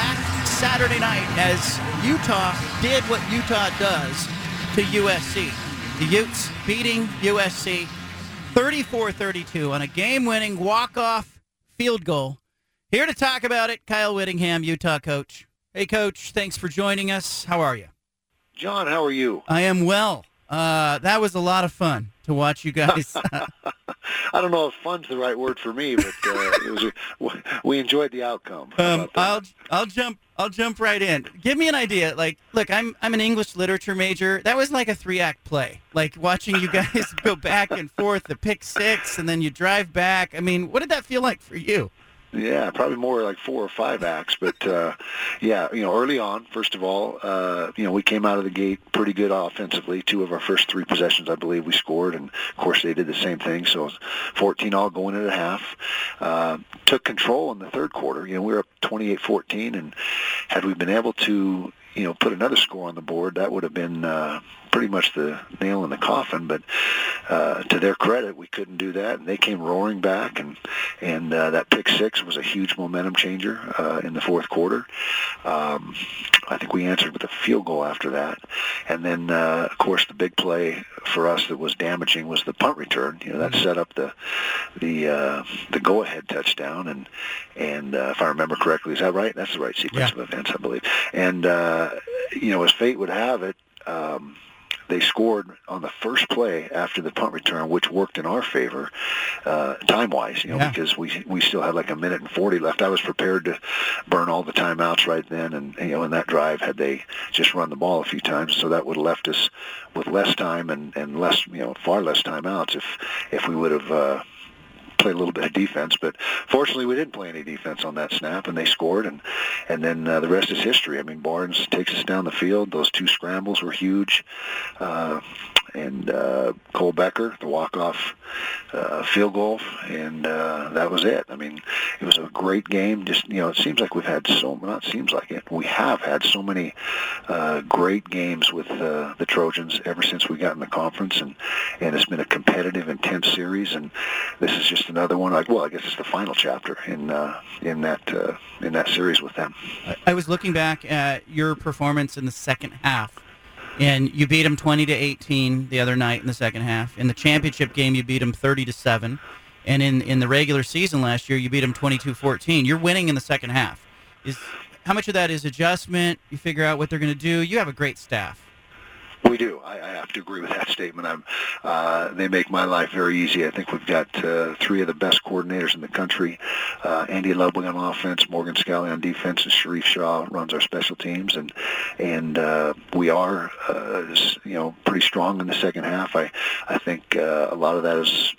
Last Saturday night as Utah did what Utah does to USC. The Utes beating USC 34 32 on a game winning walk off field goal. Here to talk about it, Kyle Whittingham, Utah coach. Hey, coach, thanks for joining us. How are you? John, how are you? I am well. Uh, that was a lot of fun to watch you guys. I don't know if fun's the right word for me, but uh, it was we enjoyed the outcome. Um. I'll I'll jump I'll jump right in. Give me an idea. Like, look, I'm I'm an English literature major. That was like a three act play. Like watching you guys go back and forth, the pick six, and then you drive back. I mean, what did that feel like for you? Yeah, probably more like four or five acts, but uh, yeah, you know, early on, first of all, uh, you know, we came out of the gate pretty good offensively. Two of our first three possessions, I believe, we scored, and of course they did the same thing. So, 14 all going into half. Uh, took control in the third quarter. You know, we were up 28-14, and had we been able to, you know, put another score on the board, that would have been uh, pretty much the nail in the coffin. But uh, to their credit, we couldn't do that, and they came roaring back, and and uh, that pick six was a huge momentum changer uh, in the fourth quarter. Um, I think we answered with a field goal after that, and then uh, of course the big play for us that was damaging was the punt return. You know that set up the the uh, the go ahead touchdown, and and uh, if I remember correctly, is that right? That's the right sequence Yeah. of events, I believe. And uh, you know, as fate would have it. Um, they scored on the first play after the punt return, which worked in our favor uh, time-wise, you know, Yeah. because we we still had like a minute and 40 left. I was prepared to burn all the timeouts right then, and you know, in that drive, had they just run the ball a few times, so that would have left us with less time and and less, you know, far less timeouts if if we would have. Uh, played a little bit of defense, but fortunately we didn't play any defense on that snap, and they scored, and and then uh, the rest is history. I mean, Barnes takes us down the field. Those two scrambles were huge, uh, and uh, Cole Becker, the walk-off uh, field goal, and uh, that was it. I mean, it was a great game. Just you know, it seems like we've had so not seems like it. We have had so many uh, great games with uh, the Trojans ever since we got in the conference, and and it's been a competitive, intense series, and this is just another one. Like, well, I guess it's the final chapter in uh, in that uh, in that series with them. I- I was looking back at your performance in the second half, and you beat them 20 to 18 the other night in the second half. In the championship game, you beat them 30 to 7. And in, in the regular season last year, you beat them 22-14. You're winning in the second half. Is how much of that is adjustment? You figure out what they're going to do. You have a great staff. We do. I, I have to agree with that statement. I'm, uh, they make my life very easy. I think we've got uh, three of the best coordinators in the country. Uh, Andy Ludwig on offense, Morgan Scalley on defense, and Sharrieff Shah runs our special teams. And and uh, we are, uh, you know, pretty strong in the second half. I I think uh, a lot of that is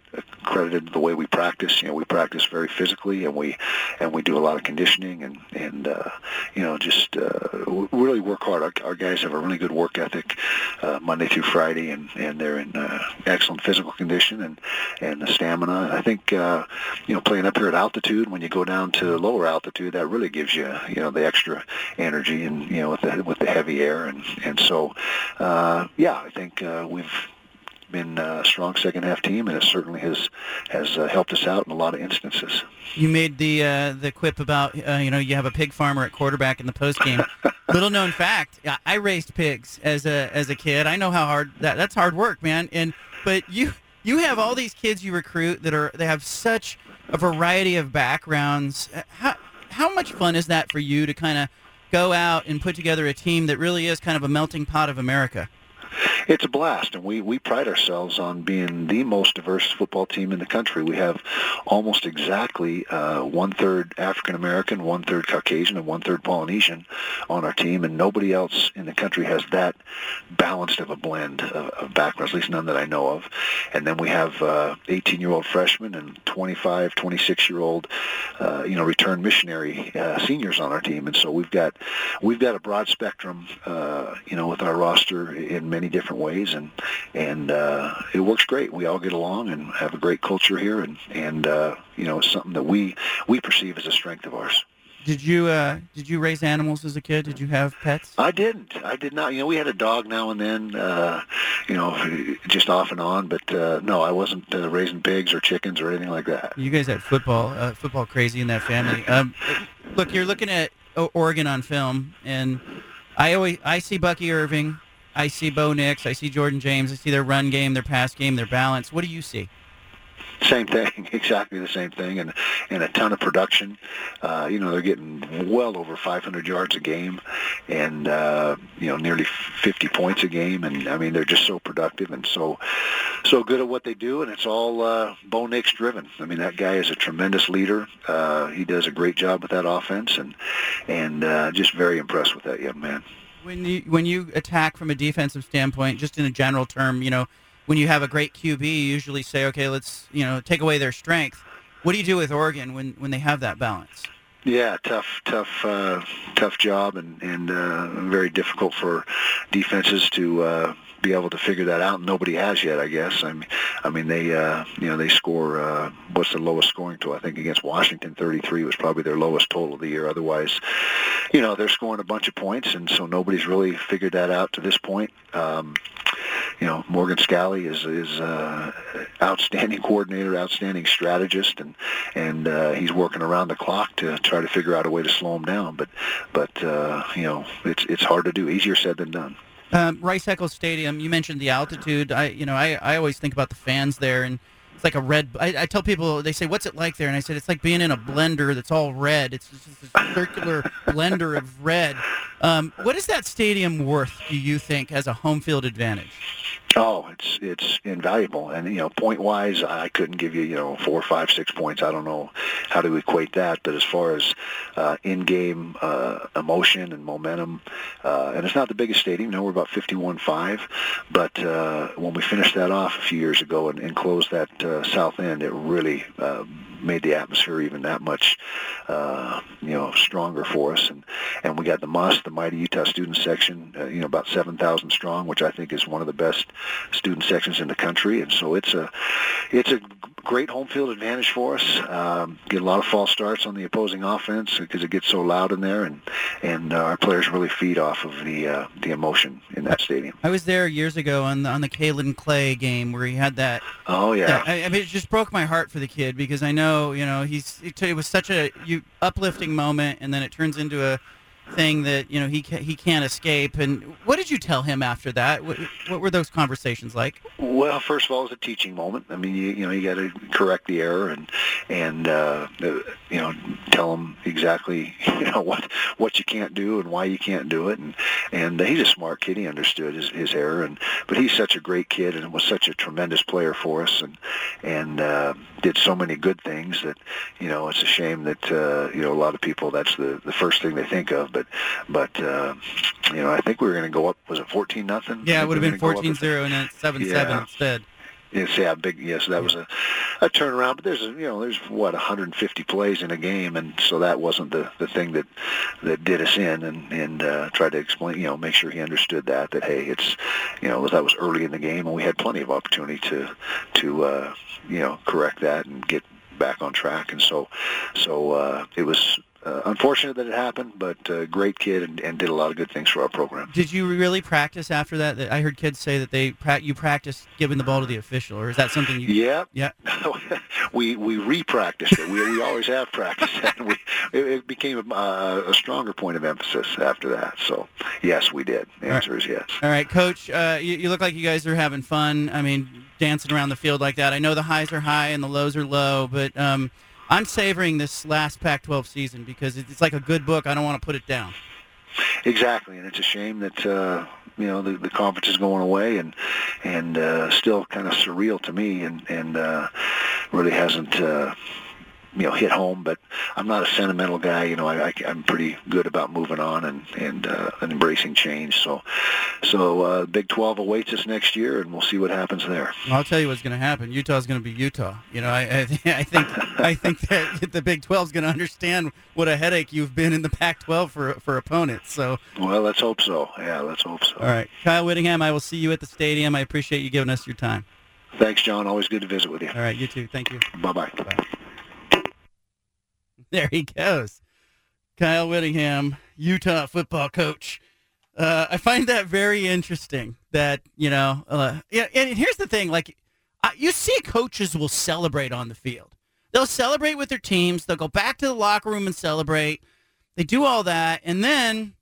credited to the way we practice. You know, we practice very physically, and we and we do a lot of conditioning, and and uh, you know, just uh, really work hard. Our, our guys have a really good work ethic, uh, Monday through Friday, and and they're in uh, excellent physical condition and and the stamina. And I think uh, you know, playing up here at altitude, when you go down to lower altitude, that really gives you you know the extra energy, and you know with the with the heavy air, and and so uh, yeah, I think uh, we've been a strong second half team, and it certainly has has uh, helped us out in a lot of instances. You made the uh, the quip about uh, you know you have a pig farmer at quarterback in the post game. Little known fact: I- raised pigs as a as a kid. I know how hard that that's hard work, man. And but you you have all these kids you recruit that are they have such a variety of backgrounds. How how much fun is that for you to kind of go out and put together a team that really is kind of a melting pot of America? It's a blast, and we we pride ourselves on being the most diverse football team in the country. We have almost exactly uh, one third African American, one third Caucasian, and one third Polynesian on our team, and nobody else in the country has that balanced of a blend of, of backgrounds, at least none that I know of. And then we have uh, 18-year-old freshmen and 25, 26-year-old, uh, you know, returned missionary uh, seniors on our team, and so we've got we've got a broad spectrum, uh, you know, with our roster in many different ways, and and uh, it works great. We all get along and have a great culture here, and and uh, you know, it's something that we we perceive as a strength of ours. Did you uh, did you raise animals as a kid? Did you have pets? I didn't. I did not. You know, we had a dog now and then, uh, you know, just off and on. But uh, no, I wasn't uh, raising pigs or chickens or anything like that. You guys had football, uh, football crazy in that family. Um, look, you're looking at Oregon on film, and I always I see Bucky Irving, I see Bo Nix, I see Jordan James, I see their run game, their pass game, their balance. What do you see? Same thing, exactly the same thing, and and a ton of production. Uh, you know, they're getting well over 500 yards a game, and uh, you know, nearly 50 points a game, and I mean, they're just so productive and so so good at what they do, and it's all uh, Bo Nix driven. I mean, that guy is a tremendous leader. Uh, he does a great job with that offense, and and uh, just very impressed with that young man. When you when you attack from a defensive standpoint, just in a general term, you know when you have a great QB, you usually say, okay, let's you know take away their strength. What do you do with Oregon when when they have that balance? Yeah, tough, tough, uh, tough job, and and uh, very difficult for defenses to uh, be able to figure that out. Nobody has yet, I guess. I mean, I mean they, uh, you know, they score. Uh, what's the lowest scoring total? I think against Washington, 33 was probably their lowest total of the year. Otherwise, you know, they're scoring a bunch of points, and so nobody's really figured that out to this point. Um, you know, Morgan Scalley is is uh, outstanding coordinator, outstanding strategist, and and uh, he's working around the clock to try to figure out a way to slow him down. But but uh, you know, it's it's hard to do. Easier said than done. Um, Rice Eccles Stadium. You mentioned the altitude. I, you know, I, I always think about the fans there, and it's like a red. I, I tell people they say, "What's it like there?" And I said, "It's like being in a blender that's all red. It's just a circular blender of red." Um, what is that stadium worth? Do you think as a home field advantage? Oh, it's it's invaluable, and you know, point wise, I couldn't give you you know four, five, six points. I don't know how to equate that, but as far as uh, in-game uh, emotion and momentum, uh, and it's not the biggest stadium. Know, we're about fifty-one five, but uh, when we finished that off a few years ago and, and closed that uh, south end, it really uh, made the atmosphere even that much, uh, you know, stronger for us. And and we got the MUSS, the Mighty Utah Student Section, uh, you know, about 7,000 strong, which I think is one of the best student sections in the country. And so it's a it's a great home field advantage for us. Um, get a lot of false starts on the opposing offense because it gets so loud in there, and and uh, our players really feed off of the uh, the emotion in that stadium. I was there years ago on the, on the Kaelin Clay game where he had that. Oh yeah. That, I, I, mean, it just broke my heart for the kid because I know you know he's it, it was such a you, uplifting moment, and then it turns into a thing that you know he ca- he can't escape. And what did you tell him after that? What, what, were those conversations like? Well, first of all, it was a teaching moment. I mean, you, you know, you got to correct the error and and uh, you know tell him exactly you know what what you can't do and why you can't do it. And and he's a smart kid. He understood his, his error. And but he's such a great kid and was such a tremendous player for us and and uh, did so many good things that you know it's a shame that uh, you know a lot of people that's the the first thing they think of. But but uh, you know I think we were going to go up. Was it fourteen nothing? Yeah, it would have been 14-0 and then seven yeah. seven instead. Yes, yeah, big. Yes, that was a, a turnaround. But there's, a, you know, there's what 150 plays in a game, and so that wasn't the the thing that that did us in, and and uh, tried to explain, you know, make sure he understood that that hey, it's, you know, that was early in the game, and we had plenty of opportunity to to uh, you know correct that and get back on track, and so so uh, it was uh, unfortunate that it happened, but uh, great kid and, and, did a lot of good things for our program. Did you really practice after that? I heard kids say that they you practiced giving the ball to the official, or is that something you? Yeah, yeah. we we re-practiced it. We, we always have practiced that. We, it, it became a, a, stronger point of emphasis after that. So yes, we did. The answer right. is yes. All right, Coach. Uh, you, you look like you guys are having fun. I mean, dancing around the field like that. I know the highs are high and the lows are low, but. Um, I'm savoring this last Pac-12 season because it's like a good book. I don't want to put it down. Exactly, and it's a shame that uh, you know the, the conference is going away, and and uh, still kind of surreal to me, and and uh, really hasn't. Uh, you know hit home. But I'm not a sentimental guy. You know, I, I, I'm pretty good about moving on and and, uh, and embracing change. So so uh, Big 12 awaits us next year, and we'll see what happens there. Well, I'll tell you what's going to happen. Utah's going to be Utah. You know, I I, I think I think that the Big 12 is going to understand what a headache you've been in the Pac-12 for for opponents. So well, let's hope so. Yeah, let's hope so. All right, Kyle Whittingham. I will see you at the stadium. I appreciate you giving us your time. Thanks, John. Always good to visit with you. All right, you too. Thank you. Bye-bye. Bye. There he goes. Kyle Whittingham, Utah football coach. Uh, I find that very interesting that, you know, uh, yeah, and here's the thing like, uh, you see coaches will celebrate on the field. They'll celebrate with their teams. They'll go back to the locker room and celebrate. They do all that. And then,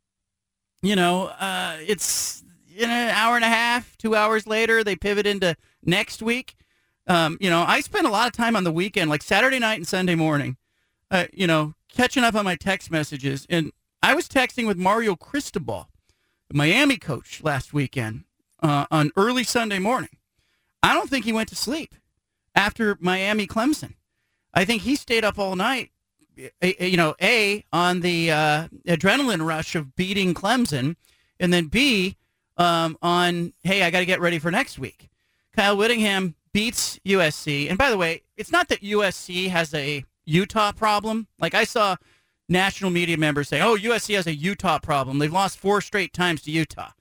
you know, uh, it's in an hour and a half, two hours later, they pivot into next week. Um, you know, I spend a lot of time on the weekend, like Saturday night and Sunday morning, uh, you know, catching up on my text messages. And I was texting with Mario Cristobal, Miami coach, last weekend uh, on early Sunday morning. I don't think he went to sleep after Miami Clemson. I think he stayed up all night, you know, A, on the uh, adrenaline rush of beating Clemson, and then B, um, on, hey, I got to get ready for next week. Kyle Whittingham beats USC. And by the way, it's not that USC has a Utah problem. Like I saw national media members say, "Oh, USC has a Utah problem. They've lost four straight times to Utah."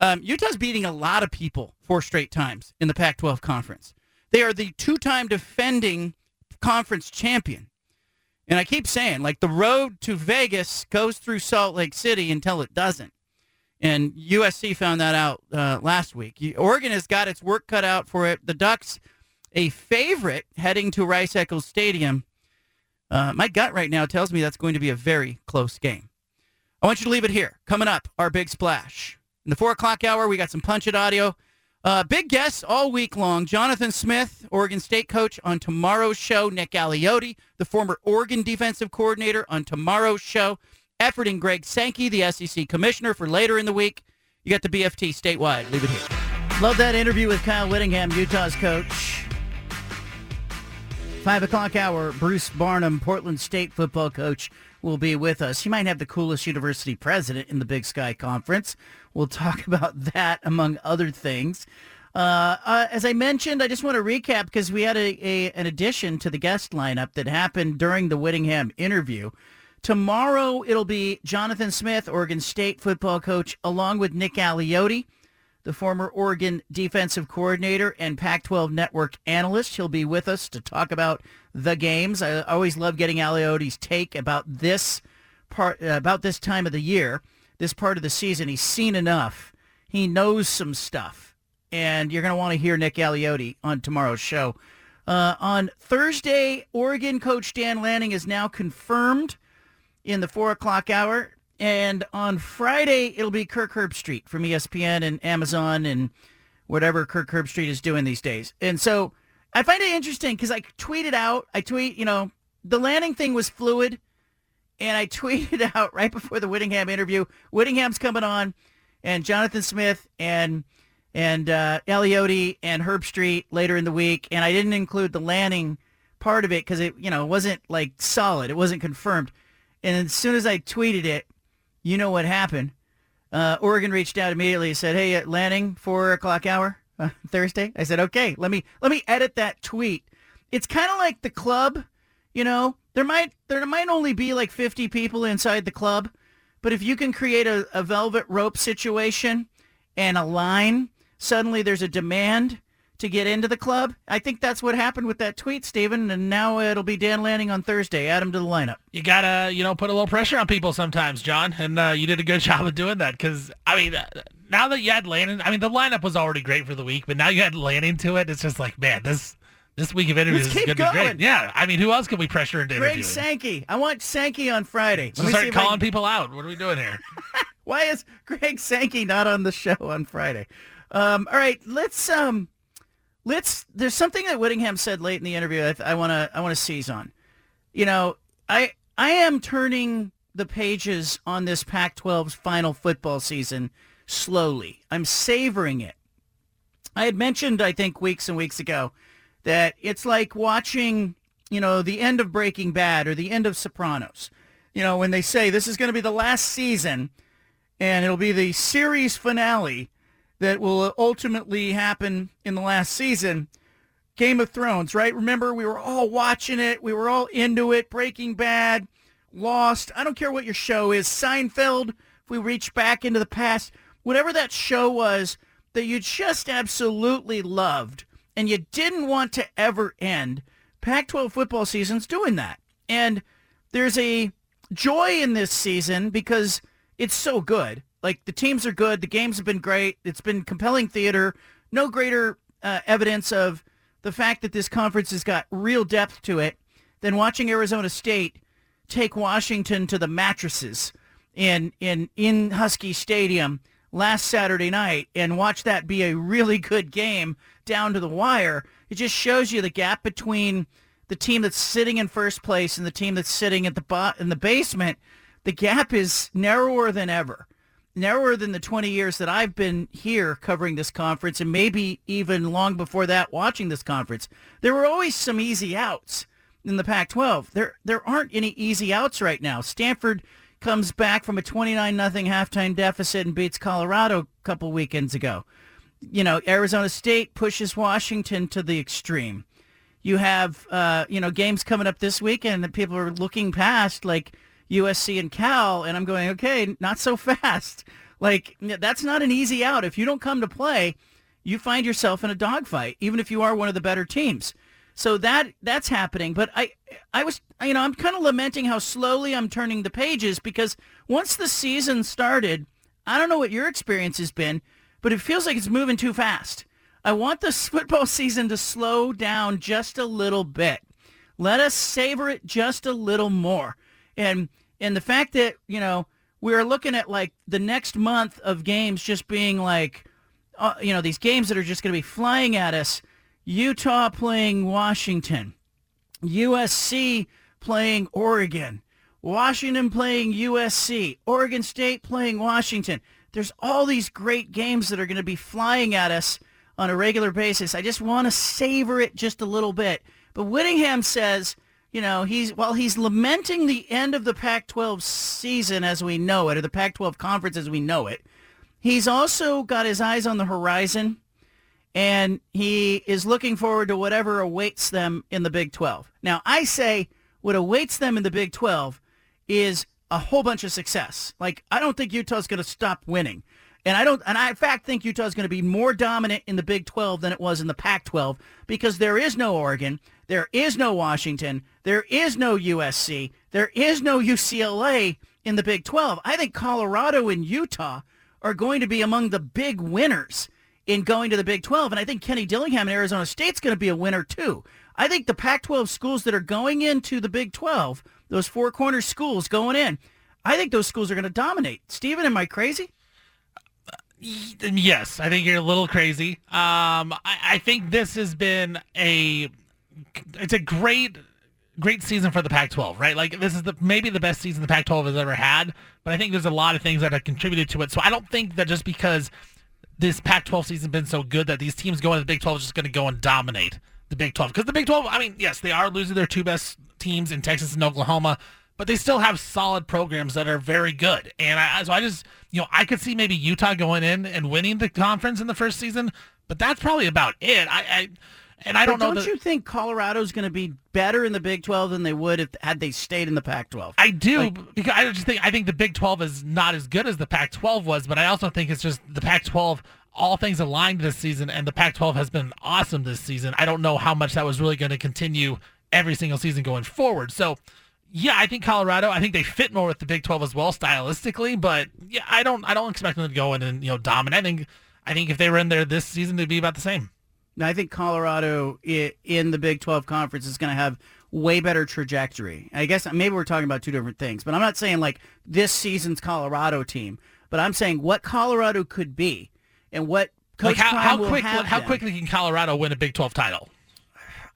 Um, Utah's beating a lot of people four straight times in the Pac-12 conference. They are the two-time defending conference champion. And I keep saying, like the road to Vegas goes through Salt Lake City until it doesn't. And USC found that out uh, last week. Oregon has got its work cut out for it. The Ducks, a favorite heading to Rice Eccles Stadium uh, my gut right now tells me that's going to be a very close game. I want you to leave it here. Coming up, our big splash. In the 4 o'clock hour, we got some Punch It audio. Uh, big guests all week long. Jonathan Smith, Oregon State coach, on tomorrow's show. Nick Aliotti, the former Oregon defensive coordinator, on tomorrow's show. Efforting Greg Sankey, the SEC commissioner, for later in the week. You got the BFT statewide. Leave it here. Love that interview with Kyle Whittingham, Utah's coach. Five o'clock hour, Bruce Barnum, Portland State football coach, will be with us. He might have the coolest university president in the Big Sky Conference. We'll talk about that, among other things. Uh, uh, as I mentioned, I just want to recap because we had a, a, an addition to the guest lineup that happened during the Whittingham interview. Tomorrow it'll be Jonathan Smith, Oregon State football coach, along with Nick Aliotti the former Oregon defensive coordinator and Pac-12 network analyst. He'll be with us to talk about the games. I always love getting Aliotti's take about this part, uh, about this time of the year, this part of the season. He's seen enough. He knows some stuff. And you're going to want to hear Nick Aliotti on tomorrow's show. Uh, on Thursday, Oregon coach Dan Lanning is now confirmed in the 4 o'clock hour and on Friday, it'll be Kirk Herbstreit from ESPN and Amazon and whatever Kirk Herbstreit is doing these days. And so I find it interesting because I tweeted out, I tweet, you know, the Lanning thing was fluid. And I tweeted out right before the Whittingham interview, Whittingham's coming on and Jonathan Smith and and uh, Aliotti and Herbstreit later in the week. And I didn't include the Lanning part of it because it, you know, wasn't like solid. It wasn't confirmed. And as soon as I tweeted it, you know what happened. Uh, Oregon reached out immediately and said, "Hey, Lanning, four o'clock hour uh, Thursday." I said, "Okay, let me let me edit that tweet." It's kind of like the club, you know. There might there might only be like fifty people inside the club, but if you can create a, a velvet rope situation and a line, suddenly there's a demand to get into the club. I think that's what happened with that tweet, Stephen. And now it'll be Dan Lanning on Thursday. Add him to the lineup. You gotta, you know, put a little pressure on people sometimes, John. And uh, you did a good job of doing that. Because I mean, uh, now that you had Lanning, I mean, the lineup was already great for the week, but now you had Lanning to it. It's just like, man, this. This week of interviews is going to be great. Yeah, I mean, who else can we pressure into Greg interviewing? Sankey. I want Sankey on Friday. So start calling can... people out. What are we doing here? Why is Greg Sankey not on the show on Friday? Um, all right, let's um, let's there's something that Whittingham said late in the interview I want to I want to seize on. You know, I I am turning the pages on this Pac-12's final football season slowly. I'm savoring it. I had mentioned, I think, weeks and weeks ago that it's like watching, you know, the end of Breaking Bad or the end of Sopranos. You know, when they say this is going to be the last season and it'll be the series finale that will ultimately happen in the last season. Game of Thrones, right? Remember, we were all watching it. We were all into it. Breaking Bad, Lost. I don't care what your show is. Seinfeld, if we reach back into the past, whatever that show was that you just absolutely loved and you didn't want to ever end, Pac-12 football season's doing that. And there's a joy in this season because it's so good. Like the teams are good. The games have been great. It's been compelling theater. No greater uh, evidence of the fact that this conference has got real depth to it than watching Arizona State take Washington to the mattresses in in in Husky Stadium last Saturday night and watch that be a really good game down to the wire. It just shows you the gap between the team that's sitting in first place and the team that's sitting at the bo- in the basement. The gap is narrower than ever narrower than the 20 years that I've been here covering this conference and maybe even long before that watching this conference. There were always some easy outs in the Pac-12. There there aren't any easy outs right now. Stanford comes back from a 29 nothing halftime deficit and beats Colorado a couple weekends ago. You know, Arizona State pushes Washington to the extreme. You have uh, you know, games coming up this weekend that people are looking past like USC and Cal, and I'm going, okay, not so fast. Like that's not an easy out. If you don't come to play, you find yourself in a dogfight, even if you are one of the better teams. So that that's happening. But I I was you know I'm kind of lamenting how slowly I'm turning the pages because once the season started, I don't know what your experience has been, but it feels like it's moving too fast. I want this football season to slow down just a little bit. Let us savor it just a little more. And and the fact that you know we are looking at like the next month of games just being like, uh, you know, these games that are just going to be flying at us. Utah playing Washington, USC playing Oregon, Washington playing USC, Oregon State playing Washington. There's all these great games that are going to be flying at us on a regular basis. I just want to savor it just a little bit. But Whittingham says you know, he's while he's lamenting the end of the Pac-12 season as we know it, or the Pac-12 conference as we know it, he's also got his eyes on the horizon, and he is looking forward to whatever awaits them in the Big 12. Now, I say what awaits them in the Big 12 is a whole bunch of success. Like, I don't think Utah's going to stop winning. And I don't, and I in fact think Utah is going to be more dominant in the Big 12 than it was in the Pac-12 because there is no Oregon, there is no Washington, there is no USC, there is no UCLA in the Big 12. I think Colorado and Utah are going to be among the big winners in going to the Big 12, and I think Kenny Dillingham and Arizona State's going to be a winner too. I think the Pac-12 schools that are going into the Big 12, those four corner schools going in, I think those schools are going to dominate. Steven, am I crazy? Yes, I think you're a little crazy. Um, I, I think this has been a it's a great great season for the Pac-12, right? Like this is the maybe the best season the Pac-12 has ever had, but I think there's a lot of things that have contributed to it. So I don't think that just because this Pac-12 season has been so good that these teams going to the Big 12 is just going to go and dominate the Big 12 because the Big 12, I mean, yes, they are losing their two best teams in Texas and Oklahoma, but they still have solid programs that are very good. And I, so I just, you know, I could see maybe Utah going in and winning the conference in the first season, but that's probably about it. I, I and I don't but know. Don't that, you think Colorado's going to be better in the Big 12 than they would if had they stayed in the Pac-12? I do like, because I just think I think the Big 12 is not as good as the Pac-12 was, but I also think it's just the Pac-12 all things aligned this season, and the Pac-12 has been awesome this season. I don't know how much that was really going to continue every single season going forward. So yeah, I think Colorado. I think they fit more with the Big 12 as well stylistically, but yeah, I don't. I don't expect them to go in and you know dominate. I think, I think if they were in there this season, they'd be about the same. I think Colorado in the Big 12 conference is going to have way better trajectory. I guess maybe we're talking about two different things, but I'm not saying like this season's Colorado team, but I'm saying what Colorado could be and what Coach like how, how quick how quickly can Colorado win a Big 12 title?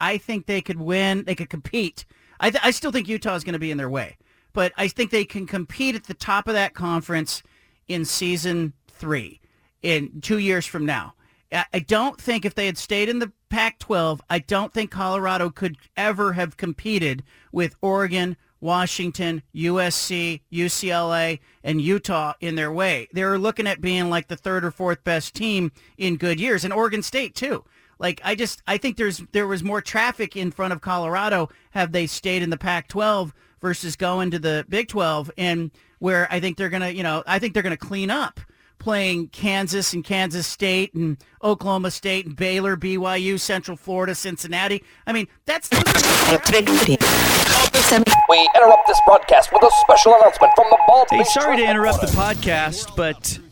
I think they could win. They could compete. I, th- I still think Utah is going to be in their way, but I think they can compete at the top of that conference in season three in two years from now. I don't think if they had stayed in the Pac-12, I don't think Colorado could ever have competed with Oregon, Washington, USC, UCLA, and Utah in their way. They're looking at being like the third or fourth best team in good years, and Oregon State too. Like I just I think there's there was more traffic in front of Colorado have they stayed in the Pac-12 versus going to the Big 12 and where I think they're going to, you know, I think they're going to clean up playing Kansas and Kansas State and Oklahoma State and Baylor, BYU, Central Florida, Cincinnati. I mean, that's We interrupt this broadcast with a special announcement from the Bald Hey, Faced sorry to interrupt the podcast, but